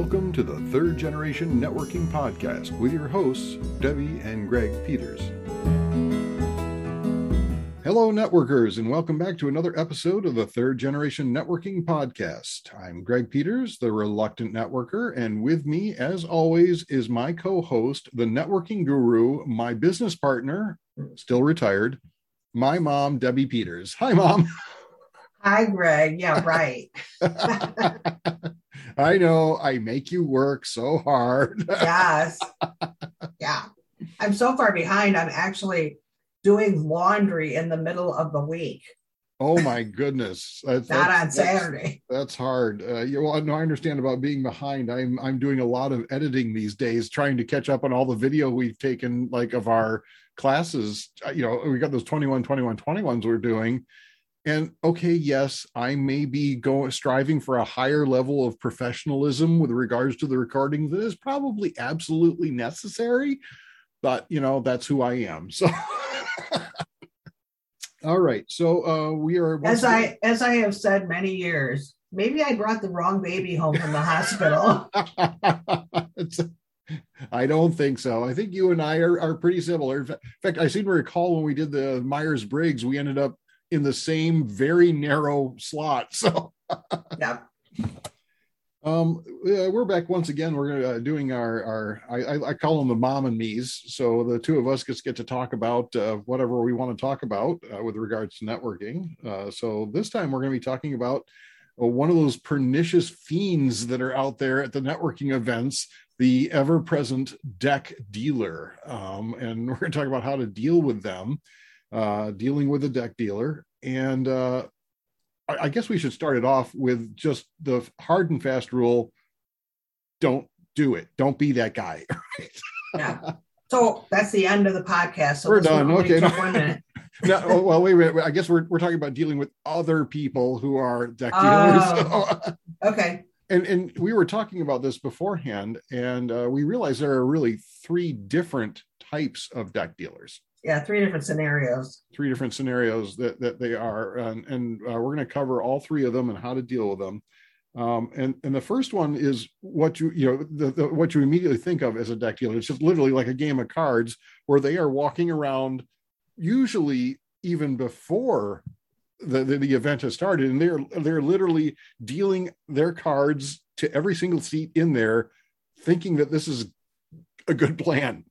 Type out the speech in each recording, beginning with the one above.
Welcome to the Third Generation Networking Podcast with your hosts, Debbie and Greg Peters. Hello, networkers, and welcome back to another episode of the Third Generation Networking Podcast. I'm Greg Peters, the reluctant networker, and with me, as always, is my co host, the networking guru, my business partner, still retired, my mom, Debbie Peters. Hi, mom. Hi, Greg. Yeah, right. I know I make you work so hard. yes. Yeah. I'm so far behind. I'm actually doing laundry in the middle of the week. Oh my goodness! That's, Not that's, on Saturday. That's, that's hard. Uh, you, well, no, I understand about being behind. I'm I'm doing a lot of editing these days, trying to catch up on all the video we've taken, like of our classes. Uh, you know, we got those 21, 21, 21s we're doing, and okay yes i may be going striving for a higher level of professionalism with regards to the recording that is probably absolutely necessary but you know that's who i am so all right so uh we are as i as i have said many years maybe i brought the wrong baby home from the hospital I don't think so. I think you and I are, are pretty similar. In fact, I seem to recall when we did the Myers Briggs, we ended up in the same very narrow slot. So yeah. Um, we're back once again. We're uh, doing our our I, I, call them the mom and me's. So the two of us just get to talk about uh, whatever we want to talk about uh, with regards to networking. Uh, so this time we're going to be talking about uh, one of those pernicious fiends that are out there at the networking events, the ever-present deck dealer, um, and we're going to talk about how to deal with them uh, dealing with a deck dealer. And uh, I, I guess we should start it off with just the hard and fast rule don't do it. Don't be that guy. yeah. So that's the end of the podcast. So we're done. Okay. No. no, oh, well, wait, wait, I guess we're, we're talking about dealing with other people who are deck dealers. Oh, okay. And, and we were talking about this beforehand, and uh, we realized there are really three different types of deck dealers yeah three different scenarios. Three different scenarios that, that they are and, and uh, we're going to cover all three of them and how to deal with them. Um, and and the first one is what you you know the, the, what you immediately think of as a deck dealer. It's just literally like a game of cards where they are walking around usually even before the, the, the event has started and they're they're literally dealing their cards to every single seat in there thinking that this is a good plan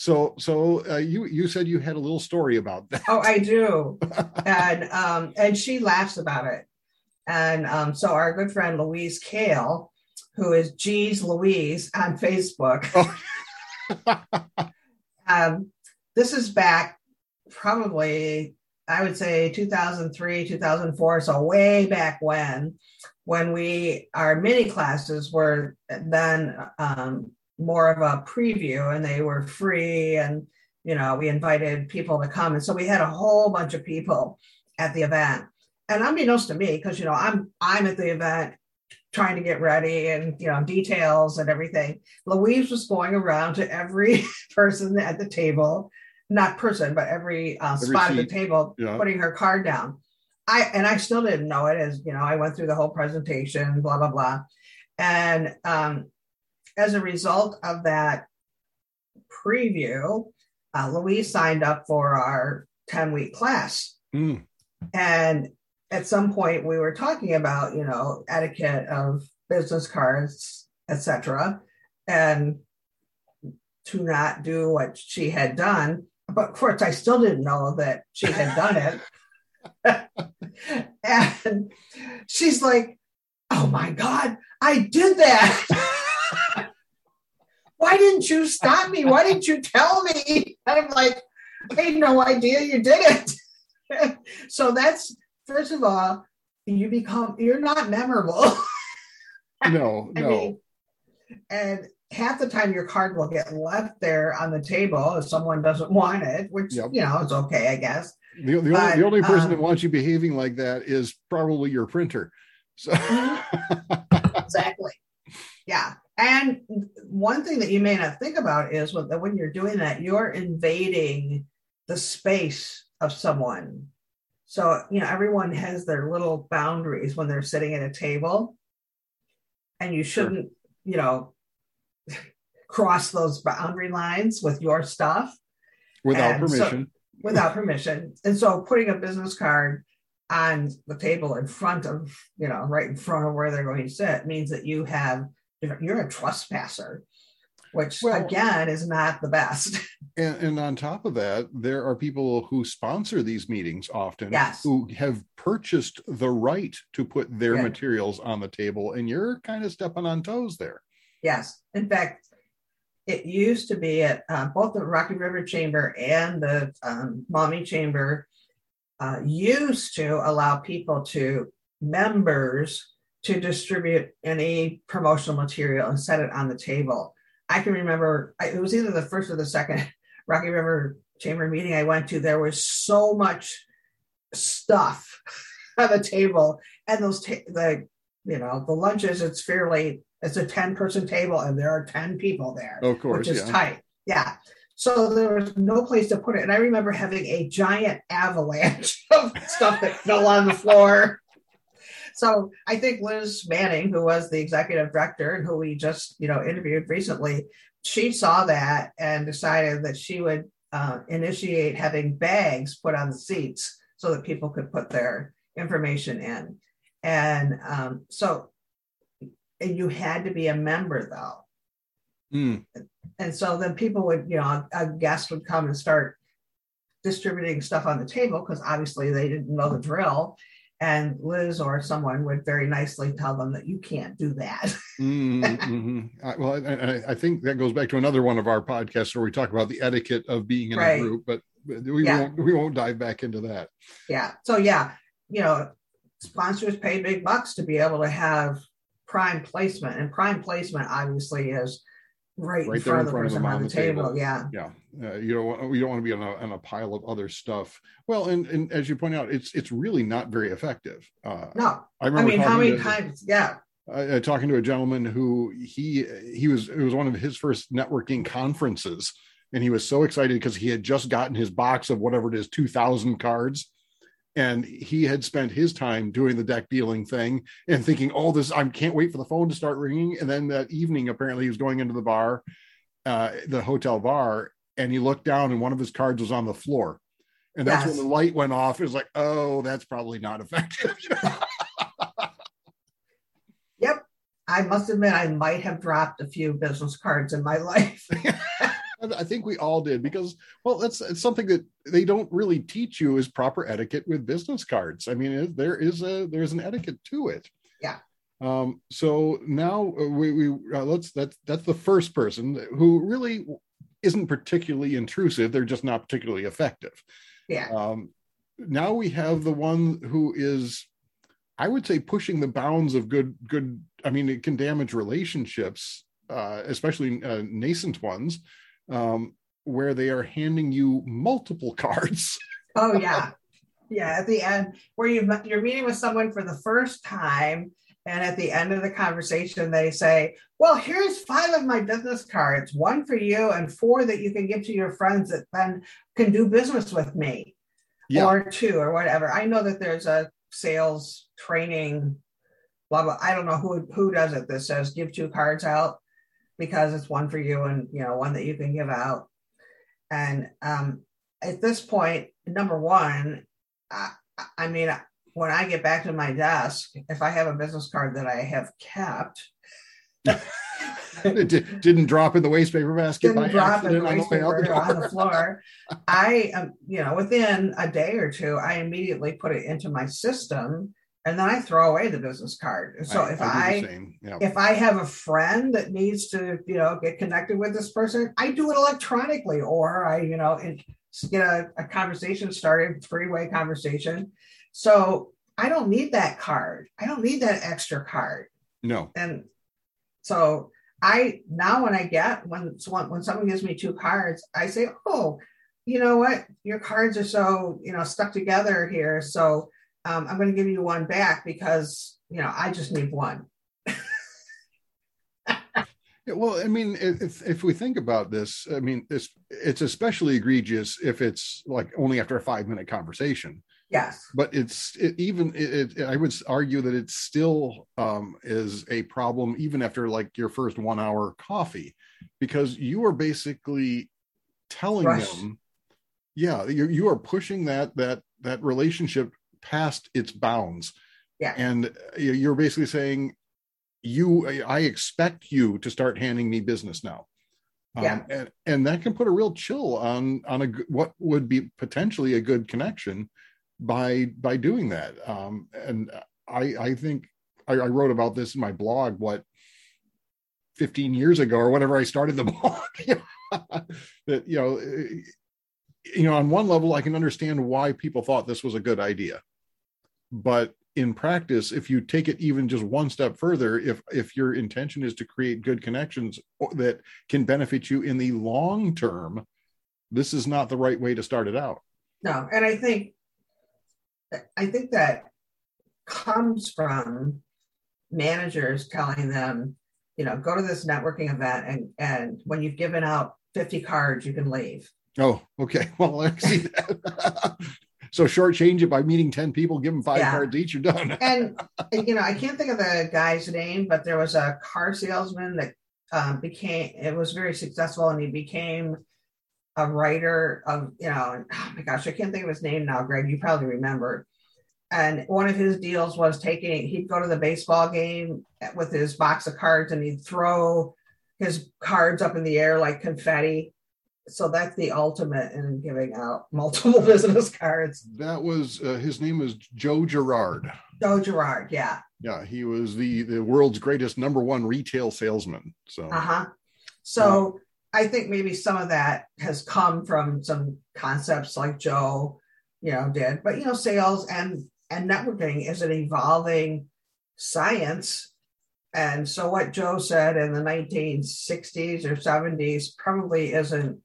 so, so uh, you you said you had a little story about that. Oh, I do, and um, and she laughs about it. And um, so our good friend Louise Kale, who is G's Louise on Facebook, oh. um, this is back probably I would say 2003, 2004, so way back when, when we our mini classes were then um, more of a preview and they were free and you know we invited people to come. And so we had a whole bunch of people at the event. And unbeknownst to me because you know i'm i'm at the event trying to get ready and you know details and everything. Louise was going around to every person at the table not person but every, uh, every spot seat. at the table yeah. putting her card down. I and i still didn't know it as you know i went through the whole presentation blah blah blah. And um, as a result of that preview, uh, Louise signed up for our 10 week class. Mm. And at some point, we were talking about, you know, etiquette of business cards, etc., and to not do what she had done. But of course, I still didn't know that she had done it. and she's like, oh my God, I did that. why didn't you stop me? Why didn't you tell me? And I'm like, I had no idea you did it. so that's first of all, you become you're not memorable. no, no. Mean, and half the time your card will get left there on the table if someone doesn't want it, which yep. you know is okay, I guess. The, the, but, only, the only person um, that wants you behaving like that is probably your printer. So exactly. Yeah. And one thing that you may not think about is that when you're doing that, you're invading the space of someone. So, you know, everyone has their little boundaries when they're sitting at a table. And you shouldn't sure. you know, cross those boundary lines with your stuff without And so- permission. without permission. And so putting a business card on the table in front of, you know, right in front of where they're going to sit means that you have, you're a trespasser, which Well- again is not the best. And, and on top of that, there are people who sponsor these meetings often Yes. who have purchased the right to put their Yeah. materials on the table, and you're kind of stepping on toes there. Yes. In fact, it used to be at uh, both the Rocky River Chamber and the um, Maumee Chamber uh, used to allow people to members to distribute any promotional material and set it on the table. I can remember I- it was either the first or the second Rocky River Chamber meeting I went to. There was so much stuff on the table, and those ta- the you know the lunches. It's fairly it's a ten person table, and there are ten people there Of course, which is yeah. tight. Yeah. So there was no place to put it. And I remember having a giant avalanche of stuff that fell on the floor. So I think Liz Manning, who was the executive director and who we just, you know, interviewed recently, she saw that and decided that she would uh, initiate having bags put on the seats so that people could put their information in. And um, so you had to be a member though. Mm, and so then people would you know a, a guest would come and start distributing stuff on the table because obviously they didn't know the drill and liz or someone would very nicely tell them that you can't do that mm, mhm. I- well, I, I, think that goes back to another one of our podcasts where we talk about the etiquette of being in Right. a group, but we Yeah. won't we won't dive back into that. yeah so yeah you know sponsors pay big bucks to be able to have prime placement and prime placement obviously is right, Right in front of the person on the table, yeah Yeah, uh, you don't want, you don't want to be on a, on a pile of other stuff. Well, and, and as you point out, it's it's really not very effective. Uh, no I i mean how many to- times yeah uh, talking to a gentleman who he he was it was one of his first networking conferences and he was so excited because he had just gotten his box of whatever it is 2000 cards and he had spent his time doing the deck dealing thing and thinking oh this i can't wait for the phone to start ringing and then that evening apparently he was going into the bar uh the hotel bar and he looked down and one of his cards was on the floor and that's Yes. when the light went off it was like oh that's probably not effective yep. I must admit, I might have dropped a few business cards in my life. I think we all did because, well, that's it's something that they don't really teach you is proper etiquette with business cards. I mean, there is a there's an etiquette to it. Yeah. Um. So now we we uh, let's that's that's the first person who really isn't particularly intrusive. They're just not particularly effective. Yeah. Um. Now we have the one who is, I would say, pushing the bounds of good good. I mean, it can damage relationships, uh, especially uh, nascent ones um, where they are handing you multiple cards. Oh yeah, yeah. At the end, where you you're meeting with someone for the first time, and at the end of the conversation, they say, "Well, here's five of my business cards, one for you, and four that you can give to your friends that then can do business with me, Yeah. or two, or whatever." I know that there's a sales training, blah blah. I don't know who who does it. That says give two cards out because it's one for you and you know one that you can give out. And um, at this point, number one, I, I mean, when I get back to my desk, if I have a business card that I have kept, it di- didn't drop in the waste paper basket didn't drop in the waste way the paper on the floor, I, um, you know, within a day or two, I immediately put it into my system, and then I throw away the business card. So if I the. Yeah. if I have a friend that needs to, you know, get connected with this person, I do it electronically, or I, you know, get a, a conversation started, three-way conversation. So I don't need that card. I don't need that extra card. No. And so I now when I get when someone when someone gives me two cards, I say, oh, you know what, your cards are so you know stuck together here, so um, I'm going to give you one back because you know I just need one. Well, I mean, if if we think about this, I mean, it's it's especially egregious if it's like only after a five minute conversation. Yes. But it's it, even it, it, I would argue that it still um, is a problem even after like your first one hour coffee, because you are basically telling Rush. them, yeah, you you are pushing that that that relationship past its bounds. Yeah. And you're basically saying, you I expect you to start handing me business now. Um, and, and that can put a real chill on on a what would be potentially a good connection by by doing that. Um, and I I think I, I wrote about this in my blog what 15 years ago or whatever I started the blog. that you know you know on one level I can understand why people thought this was a good idea, but in practice if you take it even just one step further if if your intention is to create good connections that can benefit you in the long term this is not the right way to start it out no and i think i think that comes from managers telling them you know go to this networking event and and when you've given out 50 cards you can leave oh okay well i see that so shortchange it by meeting 10 people, give them five yeah. cards each, you're done. and, you know, I can't think of the guy's name, but there was a car salesman that um, became, it was very successful and he became a writer of, you know, oh my gosh, I can't think of his name now, Greg. You probably remember. And one of his deals was taking, he'd go to the baseball game with his box of cards and he'd throw his cards up in the air like confetti so that's the ultimate in giving out multiple business cards. That was uh, his name was Joe Girard. Joe Girard, yeah. Yeah, he was the the world's greatest number one retail salesman. So uh-huh. So I think maybe some of that has come from some concepts like Joe, you know, did. But you know, sales and and networking is an evolving science and so what Joe said in the 1960s or 70s probably isn't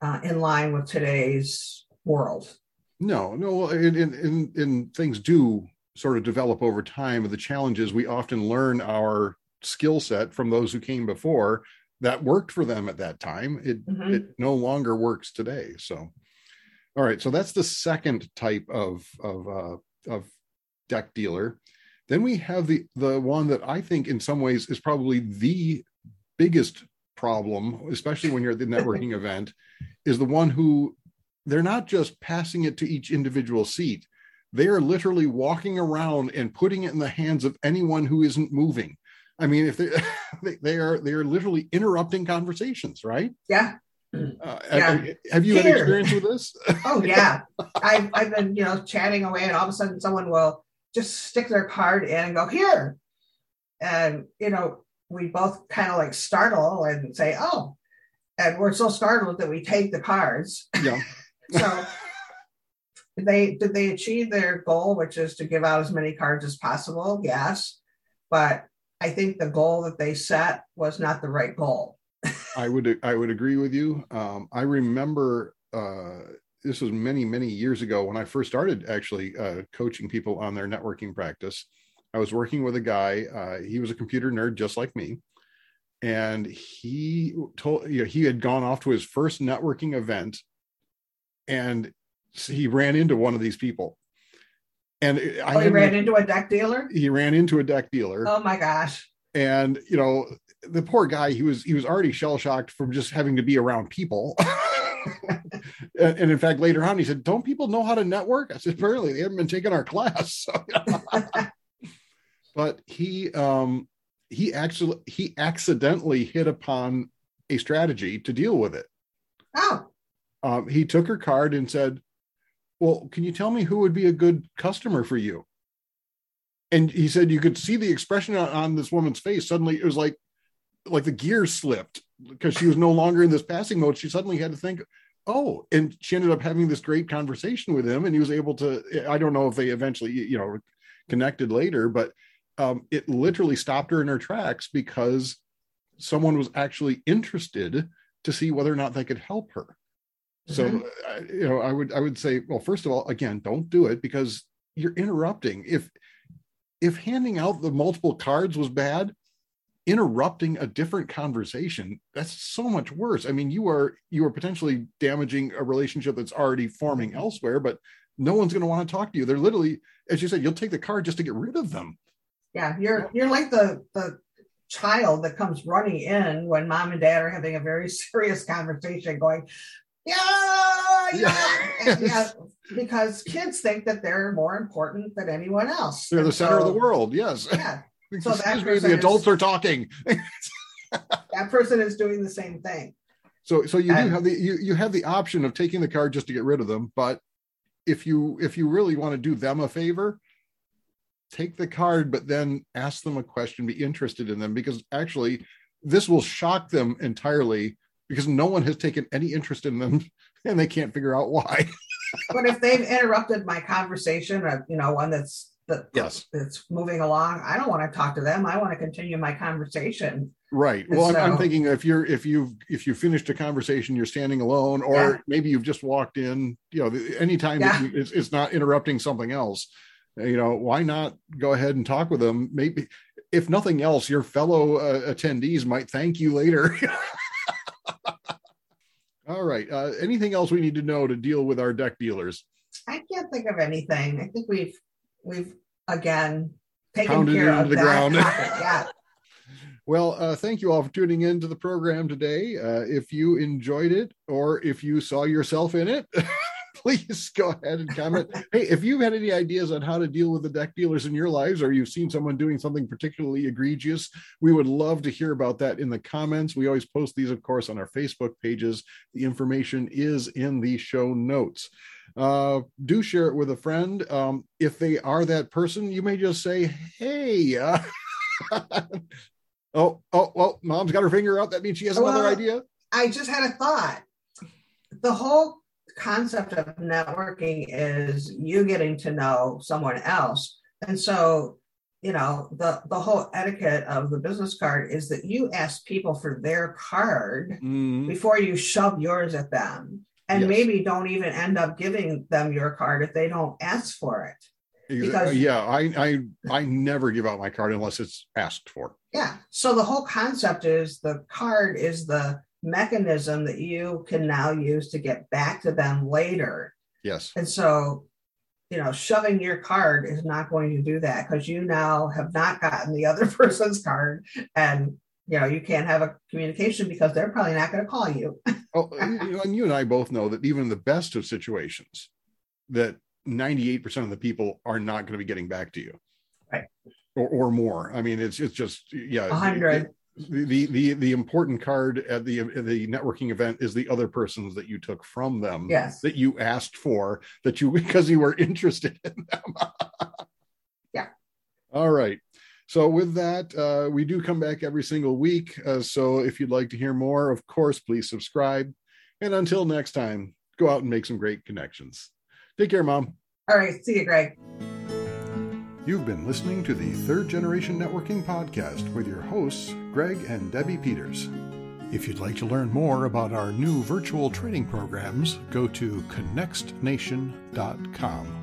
uh, in line with today's world. No, no, and, and, and things do sort of develop over time. The challenge is we often learn our skill set from those who came before that worked for them at that time. It mm-hmm. it no longer works today. So, all right, so that's the second type of of uh, of deck dealer. Then we have the the one that I think in some ways is probably the biggest problem, especially when you're at the networking event, is the one who they're not just passing it to each individual seat. They are literally walking around and putting it in the hands of anyone who isn't moving. I mean, if they they are they are literally interrupting conversations, right? Yeah. Uh, yeah. Have you Here. had experience with this? oh yeah, I've I've been you know chatting away, and all of a sudden someone will just stick their card in and go here, and you know we both kind of like startle and say, "Oh," and we're so startled that we take the cards. Yeah. so did they did they achieve their goal, which is to give out as many cards as possible? Yes, but I think the goal that they set was not the right goal. I would I would agree with you. Um, I remember uh, this was many many years ago when I first started actually uh, coaching people on their networking practice. I was working with a guy. Uh, he was a computer nerd just like me, and he told you know, he had gone off to his first networking event, and he ran into one of these people. And oh, I he ran into a deck dealer. He ran into a deck dealer. Oh my gosh! And you know, the poor guy. He was he was already shell shocked from just having to be around people. and, and, in fact, later on, he said, "Don't people know how to network?" I said, "Apparently, they haven't been taking our class." So, but he um, he actually he accidentally hit upon a strategy to deal with it. Oh. Um, he took her card and said, "Well, can you tell me who would be a good customer for you?" And he said you could see the expression on, on this woman's face. Suddenly, it was like like the gears slipped because she was no longer in this passing mode. She suddenly had to think, oh, and she ended up having this great conversation with him, and he was able to. I don't know if they eventually, you know, connected later, but um, it literally stopped her in her tracks because someone was actually interested to see whether or not they could help her. Mm-hmm. So, uh, you know, I would I would say, well, first of all, again, don't do it because you're interrupting. If if handing out the multiple cards was bad, interrupting a different conversation that's so much worse i mean you are you are potentially damaging a relationship that's already forming elsewhere but no one's going to want to talk to you. They're literally, as you said, you'll take the card just to get rid of them. Yeah, you're you're like the the child that comes running in when mom and dad are having a very serious conversation, going, yeah, yeah, and, because kids think that they're more important than anyone else. They're the center so, of the world. Yes. Yeah. So Excuse me, the adults is, are talking. that person is doing the same thing. So, so you and, do have the you you have the option of taking the card just to get rid of them, but if you if you really want to do them a favor, take the card, but then ask them a question, be interested in them, because actually this will shock them entirely because no one has taken any interest in them and they can't figure out why. but if they've interrupted my conversation, or, you know, one that's that yes that's moving along, I don't want to talk to them. I want to continue my conversation. Right. Well, so, I'm, I'm, thinking if you're if you've if you finished a conversation, you're standing alone, or yeah. maybe you've just walked in. You know, anytime yeah. you, it's, it's not interrupting something else. You know, why not go ahead and talk with them? Maybe, if nothing else, your fellow uh, attendees might thank you later. All right. Uh, anything else we need to know to deal with our deck dealers? I can't think of anything. I think we've we've again taken Pounded care of the that ground. yeah. Well, uh, thank you all for tuning in to the program today. Uh, if you enjoyed it or if you saw yourself in it, please go ahead and comment. hey, if you've had any ideas on how to deal with the deck dealers in your lives, or you've seen someone doing something particularly egregious, we would love to hear about that in the comments. We always post these, of course, on our Facebook pages. The information is in the show notes. Uh, do share it with a friend. Um, if they are that person, you may just say, "Hey." Uh, oh, oh, well, mom's got her finger out. That means she has well, another idea. I just had a thought. The whole concept of networking is you getting to know someone else. And so, you know, the, the whole etiquette of the business card is that you ask people for their card mm-hmm. before you shove yours at them. And yes. maybe don't even end up giving them your card if they don't ask for it. Because, yeah, I, I I never give out my card unless it's asked for. Yeah. So the whole concept is the card is the mechanism that you can now use to get back to them later. Yes. And so, you know, shoving your card is not going to do that because you now have not gotten the other person's card and you know you can't have a communication because they're probably not going to call you. oh, and you and I both know that even in the best of situations, that 98% of the people are not going to be getting back to you. Right. Or, or more. I mean, it's it's just yeah. 100 the the the important card at the the networking event is the other persons that you took from them yes. that you asked for that you because you were interested in them. Yeah. All right. So with that uh, we do come back every single week. Uh, so if you'd like to hear more of course please subscribe. And until next time go out and make some great connections. Take care mom. All right. See you greg You've been listening to the Third Generation Networking Podcast with your hosts, Greg and Debbie Peters. If you'd like to learn more about our new virtual training programs, go to connextnation.com.